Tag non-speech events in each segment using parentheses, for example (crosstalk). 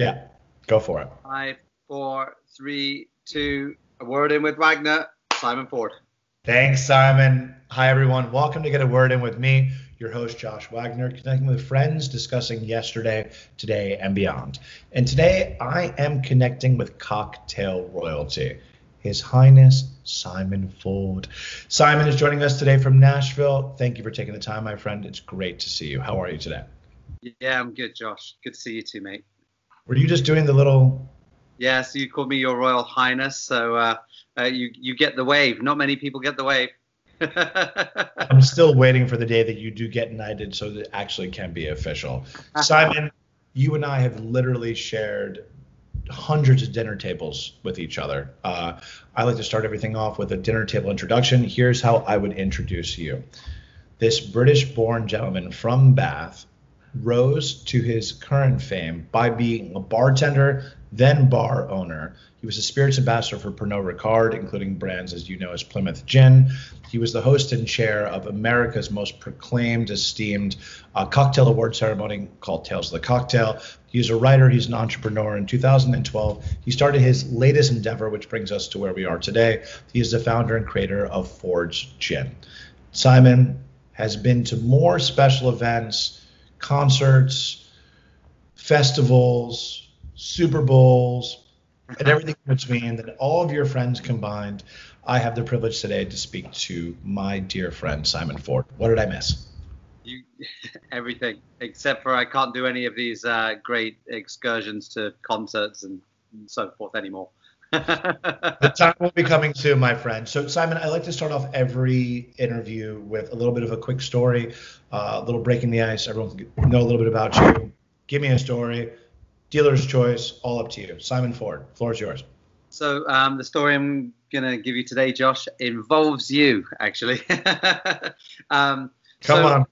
Yeah, go for it. Five, four, three, two. A word in with Wagner. Simon Ford. Thanks, Simon. Hi, everyone. Welcome to Get a Word In with me, your host, Josh Wagner, connecting with friends, discussing yesterday, today, and beyond. And today, I am connecting with cocktail royalty. His Highness Simon Ford. Simon is joining us today from Nashville. Thank you for taking the time, my friend. It's great to see you. How are you today? Yeah, I'm good, Josh. Good to see you too, mate. Were you just doing the little yeah, so you called me your Royal Highness, so uh, uh, you you get the wave. Not many people get the wave. (laughs) I'm still waiting for the day that you do get knighted, so that it actually can be official. (laughs) Simon, you and I have literally shared hundreds of dinner tables with each other. Uh, I like to start everything off with a dinner table introduction. Here's how I would introduce you. This British born gentleman from Bath rose to his current fame by being a bartender, then bar owner. He was a spirits ambassador for Pernod Ricard, including brands as you know as Plymouth Gin. He was the host and chair of America's most proclaimed, esteemed uh, cocktail award ceremony called Tales of the Cocktail. He's a writer, he's an entrepreneur. In 2012, he started his latest endeavor, which brings us to where we are today. He is the founder and creator of Ford's Gin. Simon has been to more special events, concerts, festivals, Super Bowls, and everything in between, that all of your friends combined, I have the privilege today to speak to my dear friend Simon Ford. What did I miss? You, (laughs) everything, except for I can't do any of these uh, great excursions to concerts and so forth anymore. The (laughs) time will be coming soon, my friend. So, Simon, I like to start off every interview with a little bit of a quick story, uh, a little breaking the ice. Everyone can know a little bit about you. Give me a story dealer's choice, all up to you. Simon Ford, floor is yours. So um, the story I'm going to give you today, Josh, involves you actually. (laughs) um, Come so, on.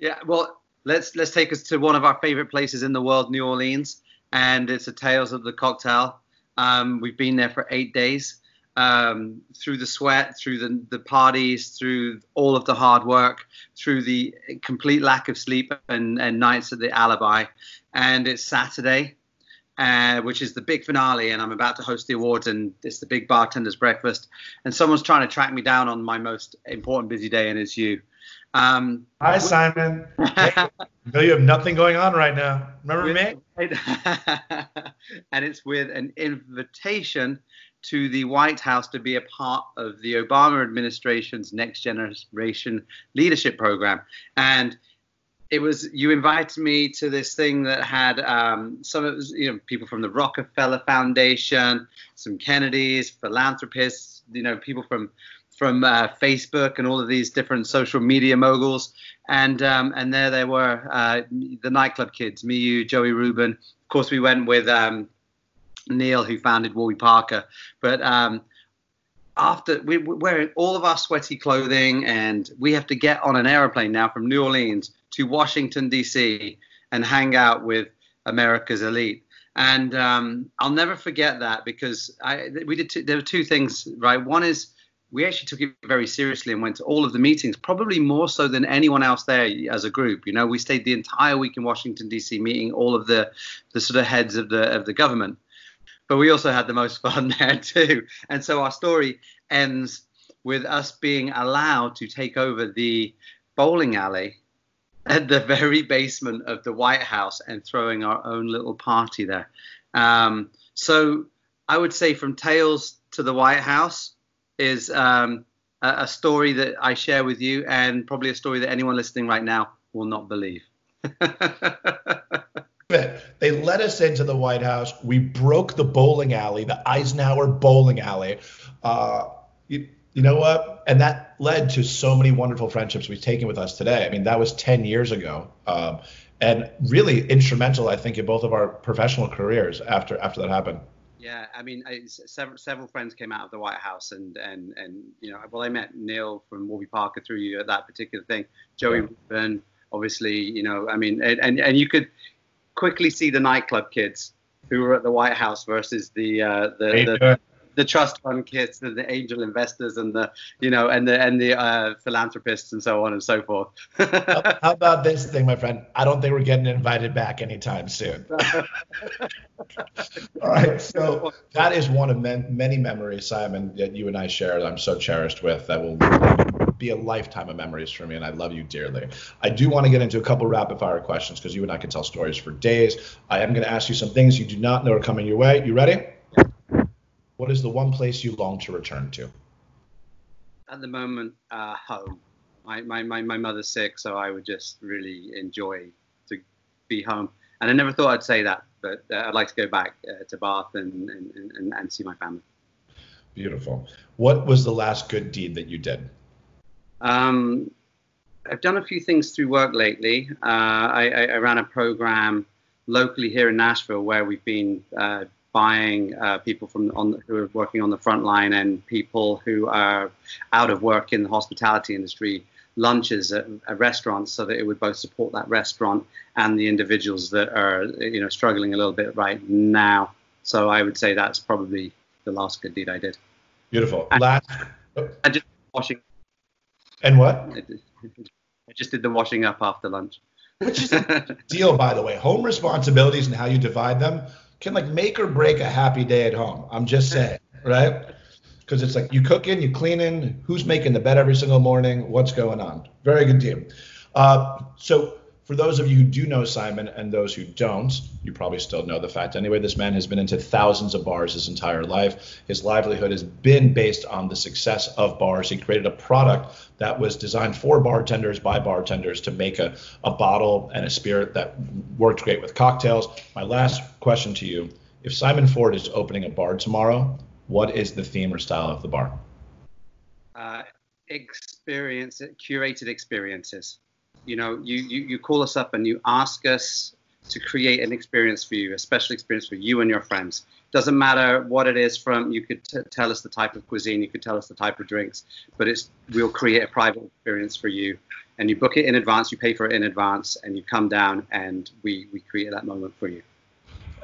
Yeah, well, let's let's take us to one of our favorite places in the world, New Orleans, and it's a Tales of the Cocktail. Um, we've been there for eight days. Um, through the sweat, through the, the parties, through all of the hard work, through the complete lack of sleep and, and nights at the alibi and it's Saturday, uh, which is the big finale, and I'm about to host the awards, and it's the big bartender's breakfast, and someone's trying to track me down on my most important busy day, and it's you. Um, Hi, Simon. hey, (laughs) know you have nothing going on right now. Remember with, me? (laughs) and it's with an invitation to the White House to be a part of the Obama administration's Next Generation Leadership Program, and it was you invited me to this thing that had um, some of you know people from the Rockefeller Foundation, some Kennedys, philanthropists, you know people from from uh, Facebook and all of these different social media moguls, and um, and there they were, uh, the nightclub kids, me, you, Joey Rubin. Of course, we went with um, Neil, who founded Warby Parker, but um, after we, we're wearing all of our sweaty clothing and we have to get on an aeroplane now from New Orleans to Washington D.C. and hang out with America's elite. And um, I'll never forget that because I, we did. There were two things, right? One is we actually took it very seriously and went to all of the meetings, probably more so than anyone else there as a group. You know, we stayed the entire week in Washington D.C. meeting all of the the sort of heads of the of the government. But we also had the most fun (laughs) there too. And so our story ends with us being allowed to take over the bowling alley at the very basement of the White House and throwing our own little party there. Um, so I would say from Tales to the White House is um, a, a, story that I share with you, and probably a story that anyone listening right now will not believe. (laughs) they let us into the White House. We broke the bowling alley, the Eisenhower bowling alley. Uh, you, you know what? And that led to so many wonderful friendships we've taken with us today. I mean, that was 10 years ago. Um, and really instrumental, I think, in both of our professional careers after after that happened. Yeah, I mean, I, several several friends came out of the White House, and and and you know, well, I met Neil from Warby Parker through you at that particular thing. Joey yeah. obviously, you know, I mean, and, and and you could quickly see the nightclub kids who were at the White House versus the uh, the, the the trust fund kids, and the, angel investors, and the you know, and the and the uh, philanthropists, and so on and so forth. (laughs) how, about this thing, my friend? I don't think we're getting invited back anytime soon. (laughs) All right, so that is one of many memories, Simon, that you and I shared. I'm so cherished with that will be a lifetime of memories for me, and I love you dearly. I do want to get into a couple rapid fire questions because you and I can tell stories for days. I am going to ask you some things you do not know are coming your way. You ready? What is the one place you long to return to? At the moment, uh, home. My, my, my, my mother's sick, so I would just really enjoy to be home. And I never thought I'd say that, but uh, I'd like to go back uh, to Bath and, and, and, and see my family. Beautiful. What was the last good deed that you did? Um, I've done a few things through work lately. Uh, I, I, ran a program locally here in Nashville where we've been uh, buying uh, people from on who are working on the front line and people who are out of work in the hospitality industry lunches at, at, restaurants so that it would both support that restaurant and the individuals that are you know struggling a little bit right now. So I would say that's probably the last good deed I did. Beautiful. And, last. And just washing. And what? (laughs) I just did the washing up after lunch. Which is a deal, by the way. Home responsibilities and how you divide them can like make or break a happy day at home. I'm just saying, right? because it's like you cooking, you cleaning, who's making the bed every single morning, what's going on. Very good team. Uh, so for those of you who do know Simon and those who don't, you probably still know the fact anyway. This man has been into thousands of bars his entire life. His livelihood has been based on the success of bars. He created a product that was designed for bartenders by bartenders to make a, a bottle and a spirit that worked great with cocktails. My last question to you if Simon Ford is opening a bar tomorrow, what is the theme or style of the bar? Uh, experience, curated experiences. You know, you, you, you call us up and you ask us to create an experience for you, a special experience for you and your friends. Doesn't matter what it is from. You could t- tell us the type of cuisine, you could tell us the type of drinks, but it's we'll create a private experience for you, and you book it in advance, you pay for it in advance, and you come down and we we create that moment for you.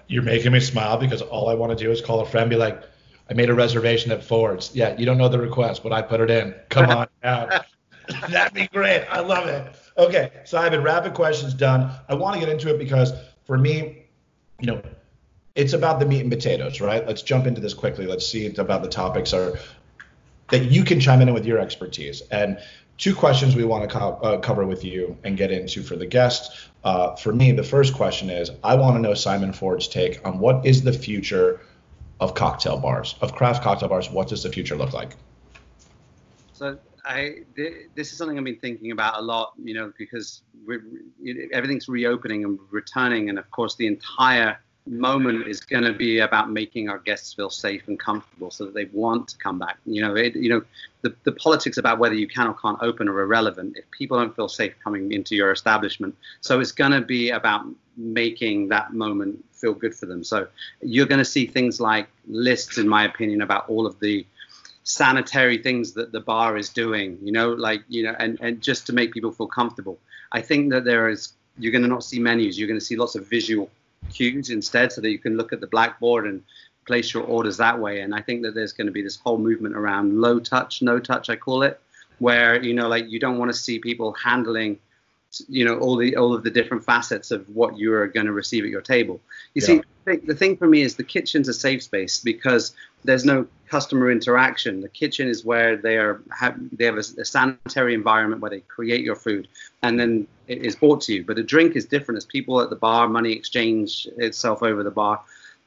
You're making me smile because all I want to do is call a friend, be like, I made a reservation at Ford's. Yeah, you don't know the request, but I put it in. Come on (laughs) out. (laughs) That'd be great. I love it. Okay, Simon, rapid questions done. I want to get into it because for me, you know, it's about the meat and potatoes, right? Let's jump into this quickly. Let's see about the topics are that you can chime in with your expertise. And two questions we want to co- uh, cover with you and get into for the guests. Uh, for me, the first question is I want to know Simon Ford's take on what is the future of cocktail bars, of craft cocktail bars? What does the future look like? So I this is something I've been thinking about a lot, you know, because everything's reopening and returning, and of course the entire moment is going to be about making our guests feel safe and comfortable so that they want to come back. You know, it, you know, the, the politics about whether you can or can't open are irrelevant if people don't feel safe coming into your establishment. So it's going to be about making that moment feel good for them. So you're going to see things like lists, in my opinion, about all of the sanitary things that the bar is doing, you know, like, you know, and, and just to make people feel comfortable. I think that there is, you're going to not see menus, you're going to see lots of visual cues instead so that you can look at the blackboard and place your orders that way. And I think that there's going to be this whole movement around low touch, no touch, I call it, where, you know, like you don't want to see people handling you know all the all of the different facets of what you're going to receive at your table you yeah. see the thing for me is the kitchen's a safe space because there's no customer interaction. The kitchen is where they are have they have a, a, sanitary environment where they create your food and then it is brought to you. But a drink is different. As people at the bar money exchange itself over the bar.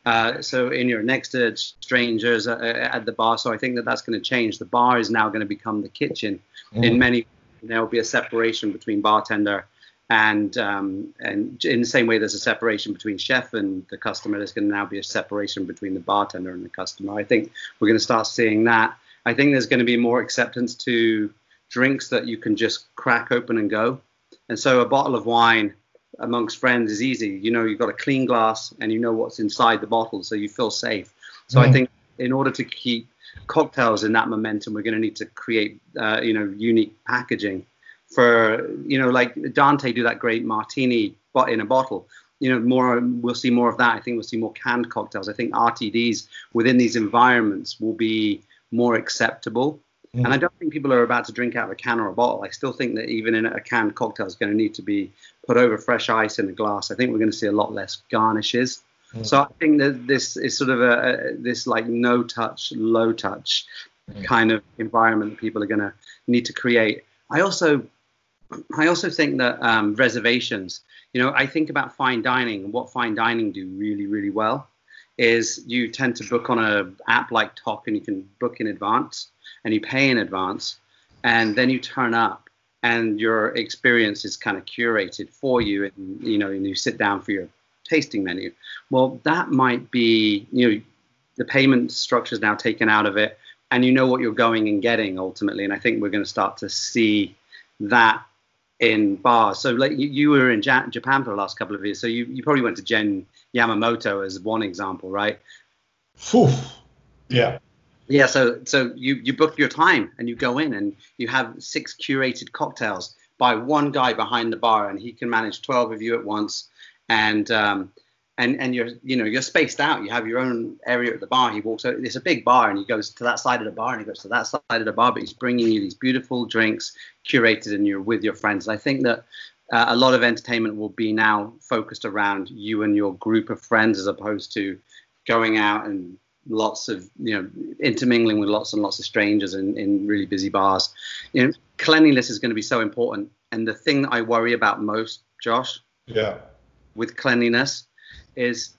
Uh, so in your next to strangers uh, at the bar. So i think that that's going to change. The bar is now going to become the kitchen. Mm. in many there will be a separation between bartender and um, and in the same way there's a separation between chef and the customer there's going to now be a separation between the bartender and the customer. I think we're going to start seeing that. I think there's going to be more acceptance to drinks that you can just crack open and go. And so a bottle of wine amongst friends is easy. You know you've got a clean glass and you know what's inside the bottle so you feel safe. So mm. i think in order to keep cocktails in that momentum, we're going to need to create, uh, you know, unique packaging for, you know, like Dante do that great martini but in a bottle. You know, more we'll see more of that. I think we'll see more canned cocktails. I think RTDs within these environments will be more acceptable. Mm. And I don't think people are about to drink out of a can or a bottle. I still think that even in a canned cocktail is going to need to be put over fresh ice in a glass. I think we're going to see a lot less garnishes. Mm. So I think that this is sort of a, this like no touch, low touch mm. kind of environment that people are going to need to create. I also I also think that um, reservations. You know, I think about fine dining and what fine dining do really really well is you tend to book on a app like Tock and you can book in advance and you pay in advance and then you turn up and your experience is kind of curated for you and you know and you sit down for your tasting menu well that might be you know the payment structure is now taken out of it and you know what you're going and getting ultimately and i think we're going to start to see that in bars. So like you, you were in ja- japan for the last couple of years. So you, you probably went to gen yamamoto as one example right? Oof. yeah. Yeah, so so you you book your time and you go in and you have six curated cocktails by one guy behind the bar and he can manage 12 of you at once. And um, and and you're you know you're spaced out. You have your own area at the bar. He walks out. It's a big bar and he goes to that side of the bar and he goes to that side of the bar. But he's bringing you these beautiful drinks curated and you're with your friends. I think that uh, a lot of entertainment will be now focused around you and your group of friends as opposed to going out and lots of you know intermingling with lots and lots of strangers in, in really busy bars you know cleanliness is going to be so important and the thing that i worry about most josh yeah with cleanliness is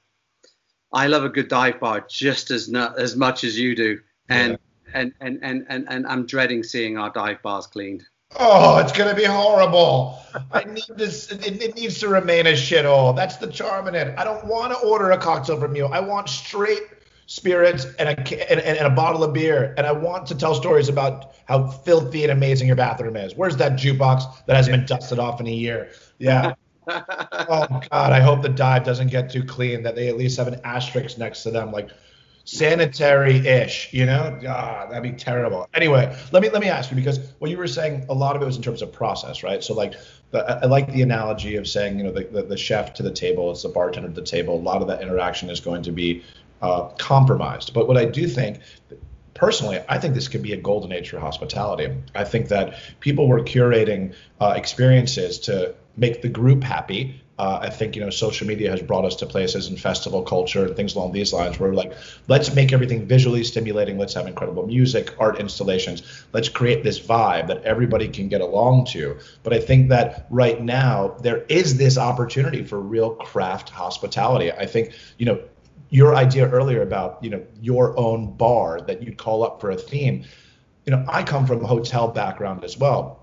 i love a good dive bar just as not, as much as you do and, yeah. and, and and and and i'm dreading seeing our dive bars cleaned Oh, it's gonna be horrible. I need this. It, it, needs to remain a shithole. That's the charm in it. I don't want to order a cocktail from you. I want straight spirits and a and, and, a bottle of beer, and I want to tell stories about how filthy and amazing your bathroom is. Where's that jukebox that hasn't been dusted off in a year? Yeah. Oh God, I hope the dive doesn't get too clean. That they at least have an asterisk next to them, like sanitary-ish. You know, ah, that'd be terrible. Anyway, let me let me ask you because what you were saying, a lot of it was in terms of process, right? So like, the, I like the analogy of saying, you know, the, the, the chef to the table, it's the bartender to the table. A lot of that interaction is going to be uh, compromised. But what I do think, personally, I think this could be a golden age for hospitality. I think that people were curating uh, experiences to make the group happy. Uh, I think you know social media has brought us to places and festival culture and things along these lines where we're like, let's make everything visually stimulating. Let's have incredible music, art installations. Let's create this vibe that everybody can get along to. But I think that right now there is this opportunity for real craft hospitality. I think you know your idea earlier about you know your own bar that you'd call up for a theme you know i come from a hotel background as well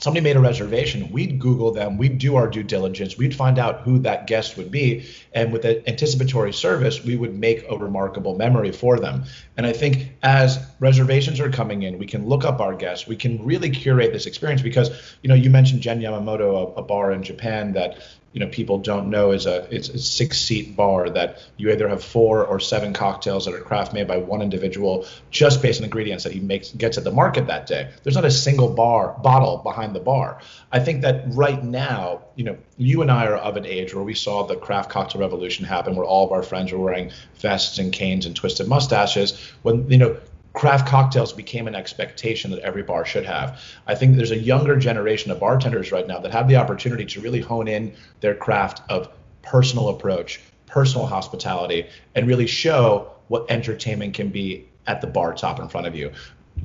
somebody made a reservation we'd google them we'd do our due diligence we'd find out who that guest would be and with the anticipatory service we would make a remarkable memory for them. And i think as reservations are coming in we can look up our guests we can really curate this experience because you know you mentioned gen yamamoto a, a bar in japan that you know people don't know is a it's a six seat bar that you either have four or seven cocktails that are craft made by one individual just based on ingredients that he makes gets at the market that day. There's not a single bar bottle behind the bar. I think that right now you know you and i are of an age where we saw the craft cocktail revolution happen where all of our friends were wearing vests and canes and twisted mustaches when you know craft cocktails became an expectation that every bar should have. I think there's a younger generation of bartenders right now that have the opportunity to really hone in their craft of personal approach, personal hospitality, and really show what entertainment can be at the bar top in front of you.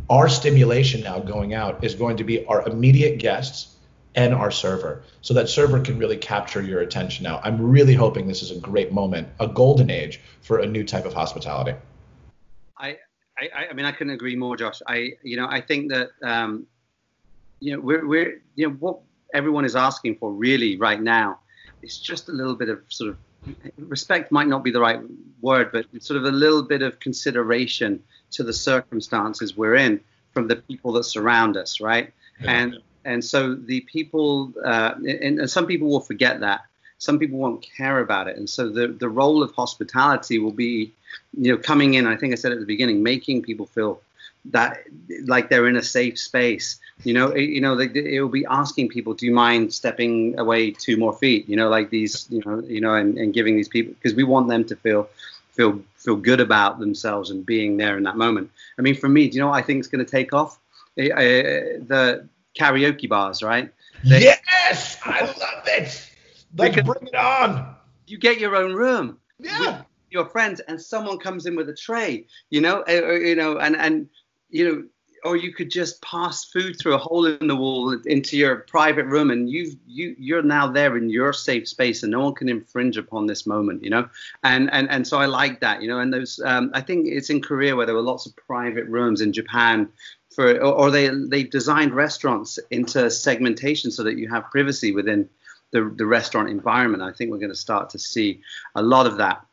Our stimulation now going out is going to be our immediate guests and our server. So that server can really capture your attention now. I'm really hoping this is a great moment, a golden age for a new type of hospitality. I I, I mean, I couldn't agree more, Josh. I, you know, I think that, um, you know, we're, we're, you know, what everyone is asking for really right now is just a little bit of sort of respect might not be the right word, but sort of a little bit of consideration to the circumstances we're in from the people that surround us, right? Yeah. And and so the people, uh, and, and some people will forget that. Some people won't care about it, and so the the role of hospitality will be you know, coming in, I think I said at the beginning, making people feel that like they're in a safe space. You know, it, you know, it will be asking people, do you mind stepping away two more feet? You know, like these, you know, you know, and, and giving these people because we want them to feel feel feel good about themselves and being there in that moment. I mean, for me, do you know what I think is going to take off? Uh, the karaoke bars, right? They, yes, I love it. Let's bring it on. You get your own room Yeah. your friends, and someone comes in with a tray, you know, or, uh, uh, you know, and and you know, or you could just pass food through a hole in the wall into your private room, and you you you're now there in your safe space, and no one can infringe upon this moment, you know, and and and so I like that, you know, and those um, I think it's in Korea where there were lots of private rooms in Japan for or, or they they designed restaurants into segmentation so that you have privacy within the the restaurant environment. I think we're going to start to see a lot of that.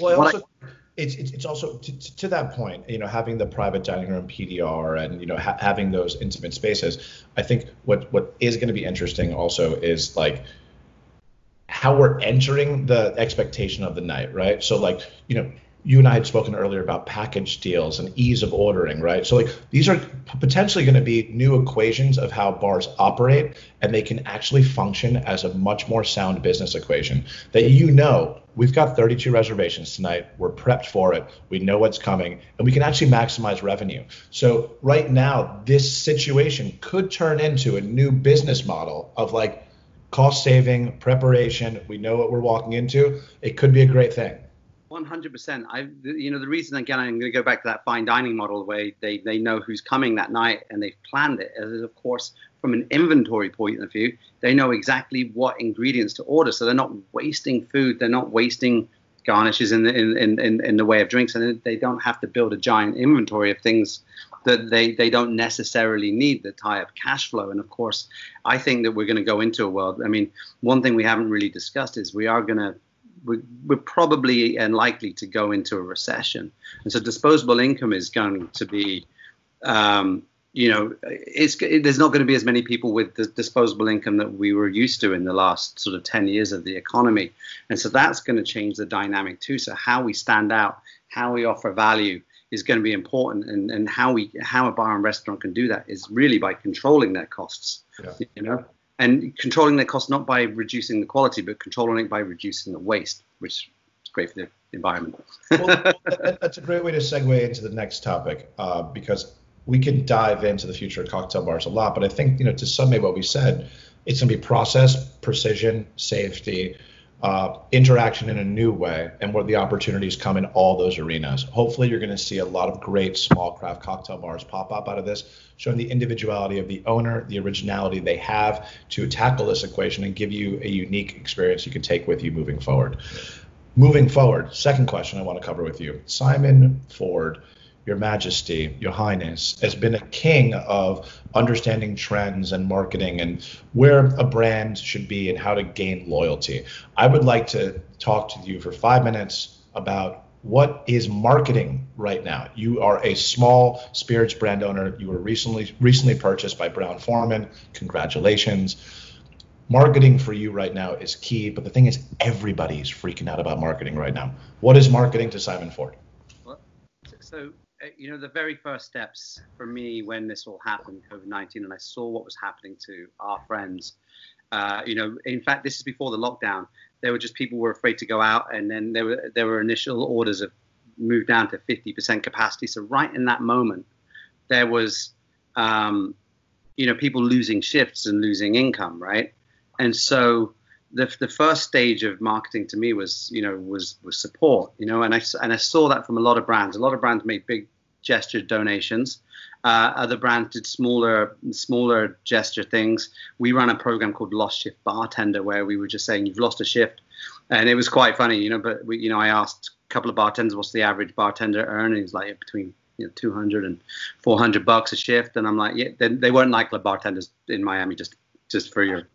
Well, also, I, it's, it's, it's also to, to, that point, you know, having the private dining room PDR and you know ha- having those intimate spaces. I think what what is going to be interesting also is like how we're entering the expectation of the night, right? So like you know you and I had spoken earlier about package deals and ease of ordering, right? So like these are potentially going to be new equations of how bars operate and they can actually function as a much more sound business equation that you know we've got 32 reservations tonight, we're prepped for it, we know what's coming and we can actually maximize revenue. So right now this situation could turn into a new business model of like cost saving, preparation, we know what we're walking into. It could be a great thing. 100%. I, you know, the reason again, I'm going to go back to that fine dining model where they, they know who's coming that night and they've planned it. Is of course, from an inventory point of view, they know exactly what ingredients to order, so they're not wasting food. They're not wasting garnishes in the in, in, in the way of drinks, and they don't have to build a giant inventory of things that they, they don't necessarily need that tie up cash flow. And of course, I think that we're going to go into a world. I mean, one thing we haven't really discussed is we are going to we're, we're probably unlikely to go into a recession, and so disposable income is going to be, um, you know, it's it, there's not going to be as many people with the disposable income that we were used to in the last sort of 10 years of the economy, and so that's going to change the dynamic too. So how we stand out, how we offer value is going to be important and, and how we how a bar and restaurant can do that is really by controlling their costs yeah. you know and controlling their costs not by reducing the quality, but controlling it by reducing the waste, which is great for the environment. well, that's a great way to segue into the next topic uh, because we can dive into the future of cocktail bars a lot, but I think you know to summate what we said, it's going to be process, precision, safety, uh, interaction in a new way and where the opportunities come in all those arenas. Hopefully, you're going to see a lot of great small craft cocktail bars pop up out of this, showing the individuality of the owner, the originality they have to tackle this equation and give you a unique experience you can take with you moving forward. Moving forward, second question I want to cover with you Simon Ford your Majesty, Your Highness, has been a king of understanding trends and marketing and where a brand should be and how to gain loyalty. I would like to talk to you for five minutes about what is marketing right now. You are a small spirits brand owner. You were recently recently purchased by Brown Forman. Congratulations. Marketing for you right now is key, but the thing is, everybody's freaking out about marketing right now. What is marketing to Simon Ford? So you know, the very first steps for me when this all happened, COVID 19, and I saw what was happening to our friends. Uh, you know, in fact, this is before the lockdown. There were just people were afraid to go out, and then there were there were initial orders of moved down to 50% capacity. So right in that moment, there was, um, you know, people losing shifts and losing income, right? And so the, the first stage of marketing to me was you know was was support you know and I and I saw that from a lot of brands. A lot of brands made big gesture donations. Uh, other brands did smaller smaller gesture things. We ran a program called lost shift bartender where we were just saying you've lost a shift. And it was quite funny you know but we, you know I asked a couple of bartenders what's the average bartender earnings like between you know 200 and 400 bucks a shift. And I'm like yeah they, they weren't like the bartenders in Miami just just for your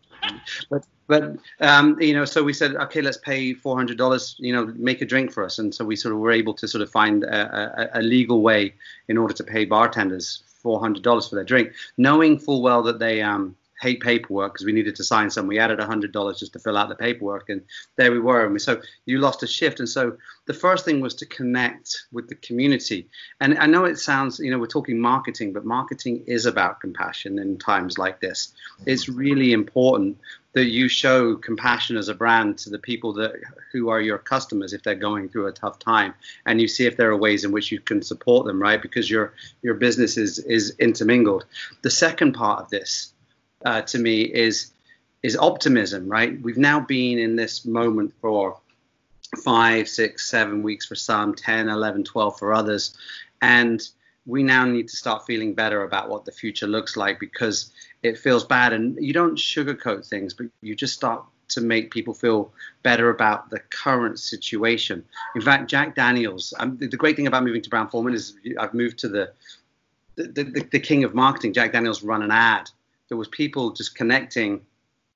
but but um, you know, so we said, okay, let's pay four hundred dollars. You know, make a drink for us, and so we sort of were able to sort of find a, a, a legal way in order to pay bartenders four hundred dollars for their drink, knowing full well that they um, hate paperwork because we needed to sign some. We added hundred dollars just to fill out the paperwork, and there we were. And we, so you lost a shift, and so the first thing was to connect with the community. And I know it sounds, you know, we're talking marketing, but marketing is about compassion in times like this. Mm-hmm. It's really important that you show compassion as a brand to the people that who are your customers if they're going through a tough time and you see if there are ways in which you can support them right because your your business is is intermingled the second part of this uh, to me is is optimism. Right, we've now been in this moment for five, six, seven weeks for some, 10, 11, 12 for others. And we now need to start feeling better about what the future looks like because it feels bad. And you don't sugarcoat things, but you just start to make people feel better about the current situation. In fact, Jack Daniels, um, the, the, great thing about moving to Brown Forman is I've moved to the the, the, the king of marketing. Jack Daniels run an ad. There was people just connecting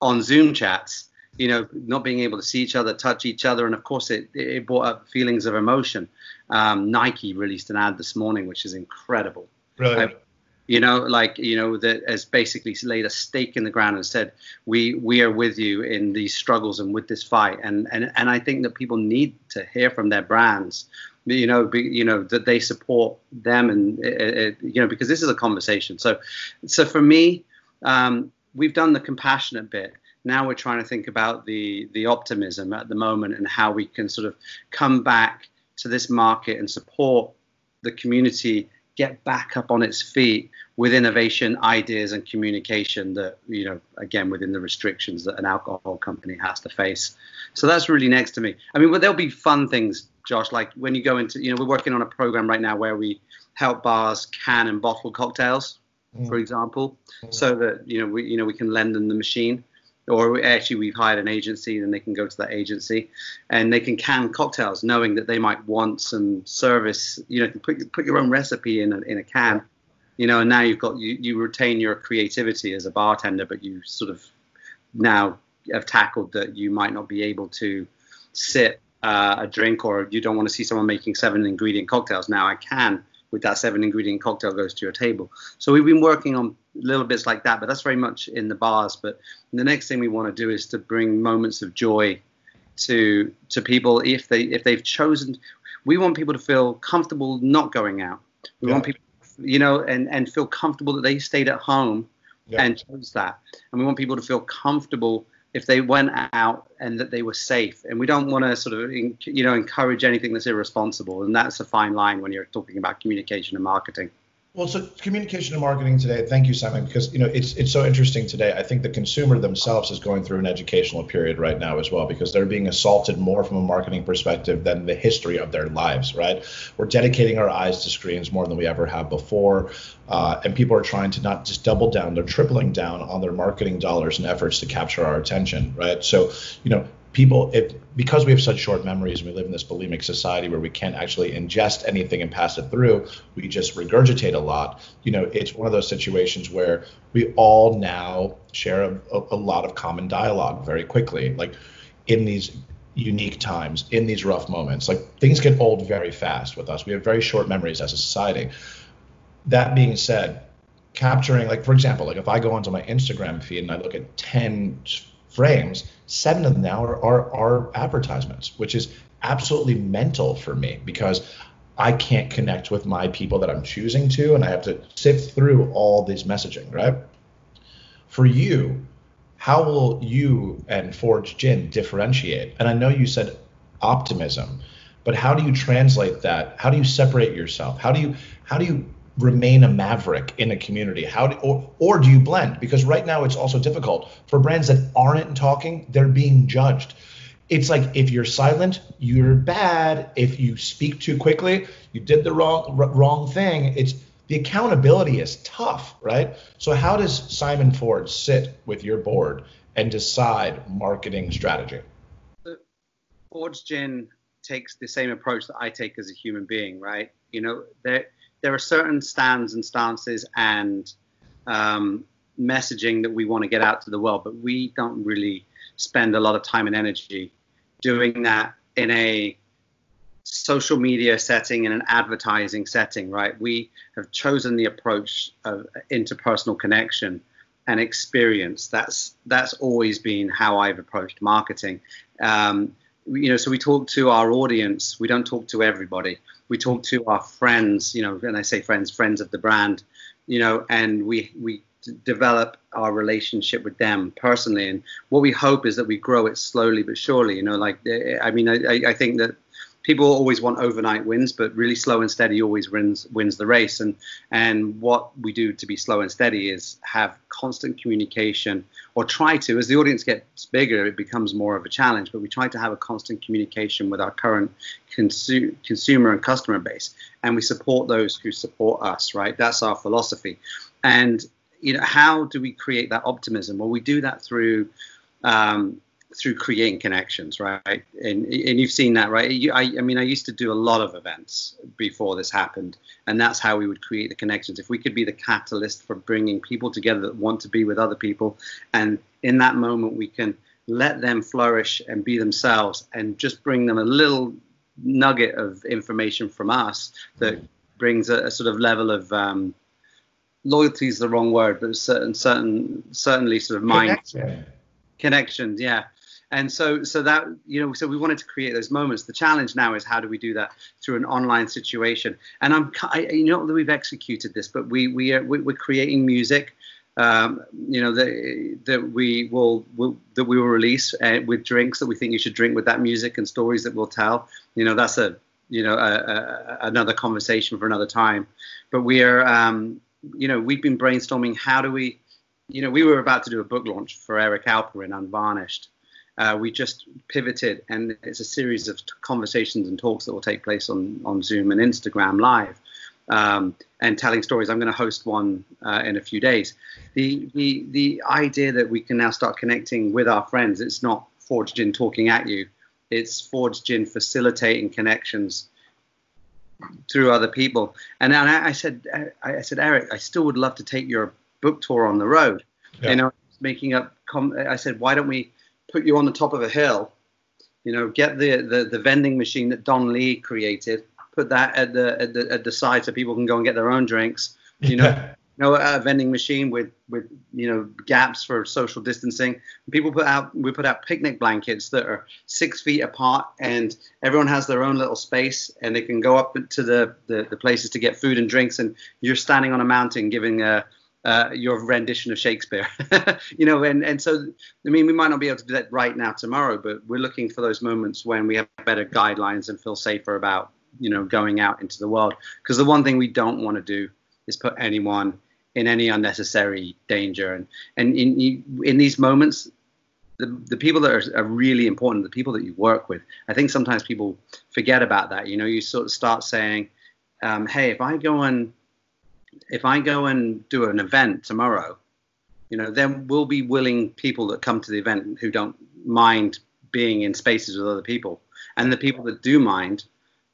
on Zoom chats you know, not being able to see each other, touch each other, and of course it, it brought up feelings of emotion. Um, Nike released an ad this morning, which is incredible. Brilliant. Uh, you know, like you know, that has basically laid a stake in the ground and said, "We we are with you in these struggles and with this fight." And and and I think that people need to hear from their brands, you know, be, you know that they support them, and it, it, you know, because this is a conversation. So, so for me, um, we've done the compassionate bit. Now we're trying to think about the the optimism at the moment and how we can sort of come back to this market and support the community get back up on its feet with innovation ideas and communication that you know again within the restrictions that an alcohol company has to face. So that's really next to me. I mean but there'll be fun things josh like when you go into you know we're working on a program right now where we help bars can and bottle cocktails mm. for example mm. so that you know we you know we can lend them the machine or actually we've hired an agency then they can go to that agency and they can can cocktails knowing that they might want some service you know put, put your own recipe in a, in a can you know and now you've got you, you retain your creativity as a bartender but you sort of now have tackled that you might not be able to sit uh, a drink or you don't want to see someone making seven ingredient cocktails now i can with that seven ingredient cocktail goes to your table. So we've been working on little bits like that, but that's very much in the bars. But the next thing we want to do is to bring moments of joy to to people if they if they've chosen. We want people to feel comfortable not going out. We yeah. want people, you know, and and feel comfortable that they stayed at home yeah. and chose that. And we want people to feel comfortable if they went out and that they were safe. And we don't want to sort of, you know, encourage anything that's irresponsible. And that's a fine line when you're talking about communication and marketing. Well, so communication and marketing today. Thank you, Simon, because you know it's it's so interesting today. I think the consumer themselves is going through an educational period right now as well because they're being assaulted more from a marketing perspective than the history of their lives. Right? We're dedicating our eyes to screens more than we ever have before, uh, and people are trying to not just double down; they're tripling down on their marketing dollars and efforts to capture our attention. Right? So you know people if because we have such short memories and we live in this bulimic society where we can't actually ingest anything and pass it through we just regurgitate a lot. You know it's one of those situations where we all now share a, a lot of common dialogue very quickly like in these unique times in these rough moments. Like things get old very fast with us. We have very short memories as a society. That being said capturing like for example like if i go onto my instagram feed and i look at 10 frames, seven of them now are, are, are advertisements, which is absolutely mental for me because I can't connect with my people that I'm choosing to, and I have to sift through all these messaging, right? For you, how will you and Ford's Gin differentiate? And I know you said optimism, but how do you translate that? How do you separate yourself? How do you how do you remain a maverick in a community? How do, or, or do you blend? Because right now it's also difficult for brands that aren't talking, they're being judged. It's like if you're silent, you're bad. If you speak too quickly, you did the wrong wrong thing. It's the accountability is tough, right? So how does Simon Ford sit with your board and decide marketing strategy? Ford's Gin takes the same approach that I take as a human being, right? You know, there there are certain stands and stances and um, messaging that we want to get out to the world, but we don't really spend a lot of time and energy doing that in a social media setting in an advertising setting right? We have chosen the approach of interpersonal connection and experience. That's that's always been how i've approached marketing. Um, you know so we talk to our audience. We don't talk to everybody we talk to our friends, you know, and I say friends, friends of the brand, you know, and we we develop our relationship with them personally. And what we hope is that we grow it slowly but surely. You know, like eh, eh, I mean, I, I think that people always want overnight wins, but really slow and steady always wins wins the race. And and what we do to be slow and steady is have constant communication, or try to. As the audience gets bigger, it becomes more of a challenge. But we try to have a constant communication with our current consu- consumer and customer base, and we support those who support us. Right, that's our philosophy. And you know, how do we create that optimism? Well, we do that through um, through creating connections, right? And and you've seen that, right? You, I, I mean, I used to do a lot of events before this happened, and that's how we would create the connections. If we could be the catalyst for bringing people together that want to be with other people, and in that moment we can let them flourish and be themselves, and just bring them a little nugget of information from us that brings a, a sort of level of um, loyalty is the wrong word, but certain certain certainly sort of mind Connection. connections, yeah. And so so that you know so we wanted to create those moments. The challenge now is how do we do that through an online situation? And I'm I, you know that we've executed this, but we we are we're creating music. Um, you know that that we will, will, that we will release uh, with drinks that we think you should drink with that music and stories that we'll tell. You know that's a you know a, a, another conversation for another time. But we are um, you know, we've been brainstorming how do we, you know, we were about to do a book launch for Eric alperin Unvarnished. Uh, we just pivoted, and it's a series of conversations and talks that will take place on, on Zoom and Instagram Live, um, and telling stories. I'm going to host one uh, in a few days. The, the the idea that we can now start connecting with our friends. It's not Ford's Gin talking at you. It's Ford's Gin facilitating connections through other people. And then I, I said, I, I, said, Eric, I still would love to take your book tour on the road. Yeah. You know, making up. Com- I said, why don't we put you on the top of a hill? You know, get the, the, the vending machine that Don Lee created, put that at the, at the at the side so people can go and get their own drinks. You know, yeah know, a vending machine with with you know gaps for social distancing. People put out we put out picnic blankets that are six feet apart, and everyone has their own little space, and they can go up to the the, the places to get food and drinks, and you're standing on a mountain giving a uh, your rendition of Shakespeare, (laughs) you know, and, and so, I mean, we might not be able to do that right now tomorrow, but we're looking for those moments when we have better guidelines and feel safer about, you know, going out into the world. Because the one thing we don't want to do is put anyone in any unnecessary danger. And and in in these moments, the, the people that are, are really important, the people that you work with, I think sometimes people forget about that. You know, you sort of start saying, um, "Hey, if I go and if I go and do an event tomorrow, you know, there will be willing people that come to the event who don't mind being in spaces with other people, and the people that do mind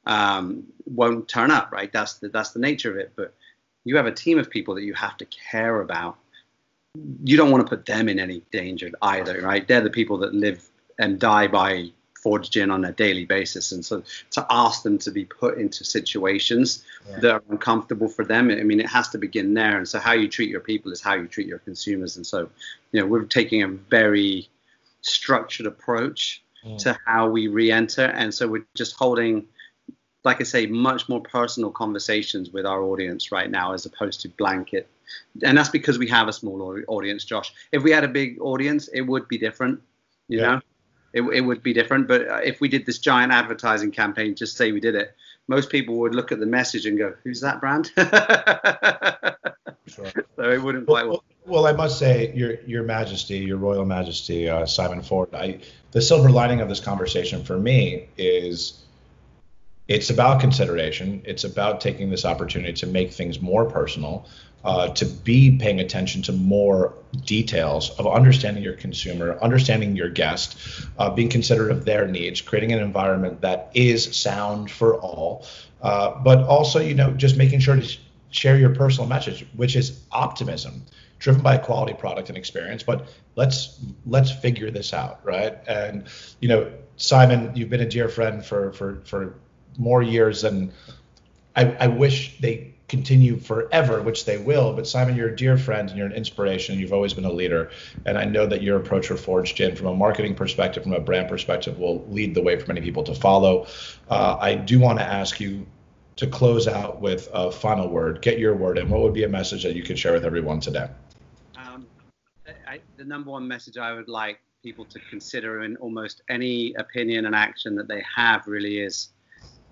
um, won't turn up. Right? That's the that's the nature of it. But you have a team of people that you have to care about. You don't want to put them in any danger either, right? They're the people that live and die by Ford's gin on a daily basis. And so to ask them to be put into situations yeah. that are uncomfortable for them, I mean, it has to begin there. And so how you treat your people is how you treat your consumers. And so, you know, we're taking a very structured approach mm. to how we re-enter. And so we're just holding like I say, much more personal conversations with our audience right now as opposed to blanket. And that's because we have a small audience, Josh. If we had a big audience, it would be different, you yeah. know? It, it would be different. But uh, if we did this giant advertising campaign, just say we did it, most people would look at the message and go, "Who's that brand?" (laughs) sure. So it wouldn't quite well, well, I must say, Your Your Majesty, Your Royal Majesty, uh, Simon Ford. I the silver lining of this conversation for me is it's about consideration. It's about taking this opportunity to make things more personal, uh, to be paying attention to more details of understanding your consumer, understanding your guest, uh, being considerate of their needs, creating an environment that is sound for all, uh, but also, you know, just making sure to share your personal message, which is optimism driven by a quality product and experience but let's let's figure this out right? And you know simon you've been a dear friend for for for more years than I, I wish they continue forever, which they will. But Simon, you're a dear friend and you're an inspiration. You've always been a leader, and I know that your approach for Ford's Gin, from a marketing perspective, from a brand perspective, will lead the way for many people to follow. Uh, I do want to ask you to close out with a final word. Get your word in. What would be a message that you could share with everyone today? Um, I, the number one message I would like people to consider in almost any opinion and action that they have really is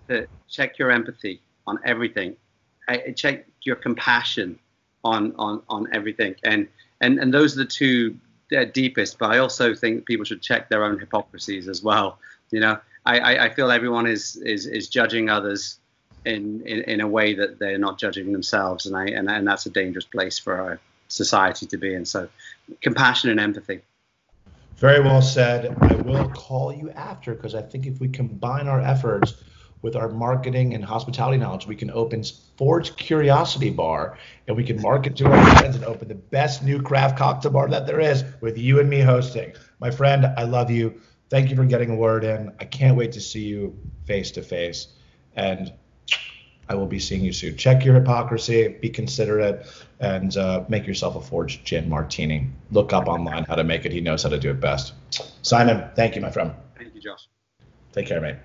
to check your empathy on everything, check your compassion on on on everything, and and and those are the two uh, deepest. But I also think people should check their own hypocrisies as well. You know, I, I, I feel everyone is is is judging others in, in in a way that they're not judging themselves, and I and and that's a dangerous place for our society to be in. So, compassion and empathy. Very well said. I will call you after because I think if we combine our efforts with our marketing and hospitality knowledge, we can open Forge Curiosity Bar and we can market to our friends and open the best new craft cocktail bar that there is with you and me hosting. My friend, I love you. Thank you for getting a word in. I can't wait to see you face to face. And I will be seeing you soon. Check your hypocrisy, be considerate, and uh, make yourself a Ford's gin martini. Look up online how to make it. He knows how to do it best. Simon, thank you, my friend. Thank you, Josh. Take care, mate.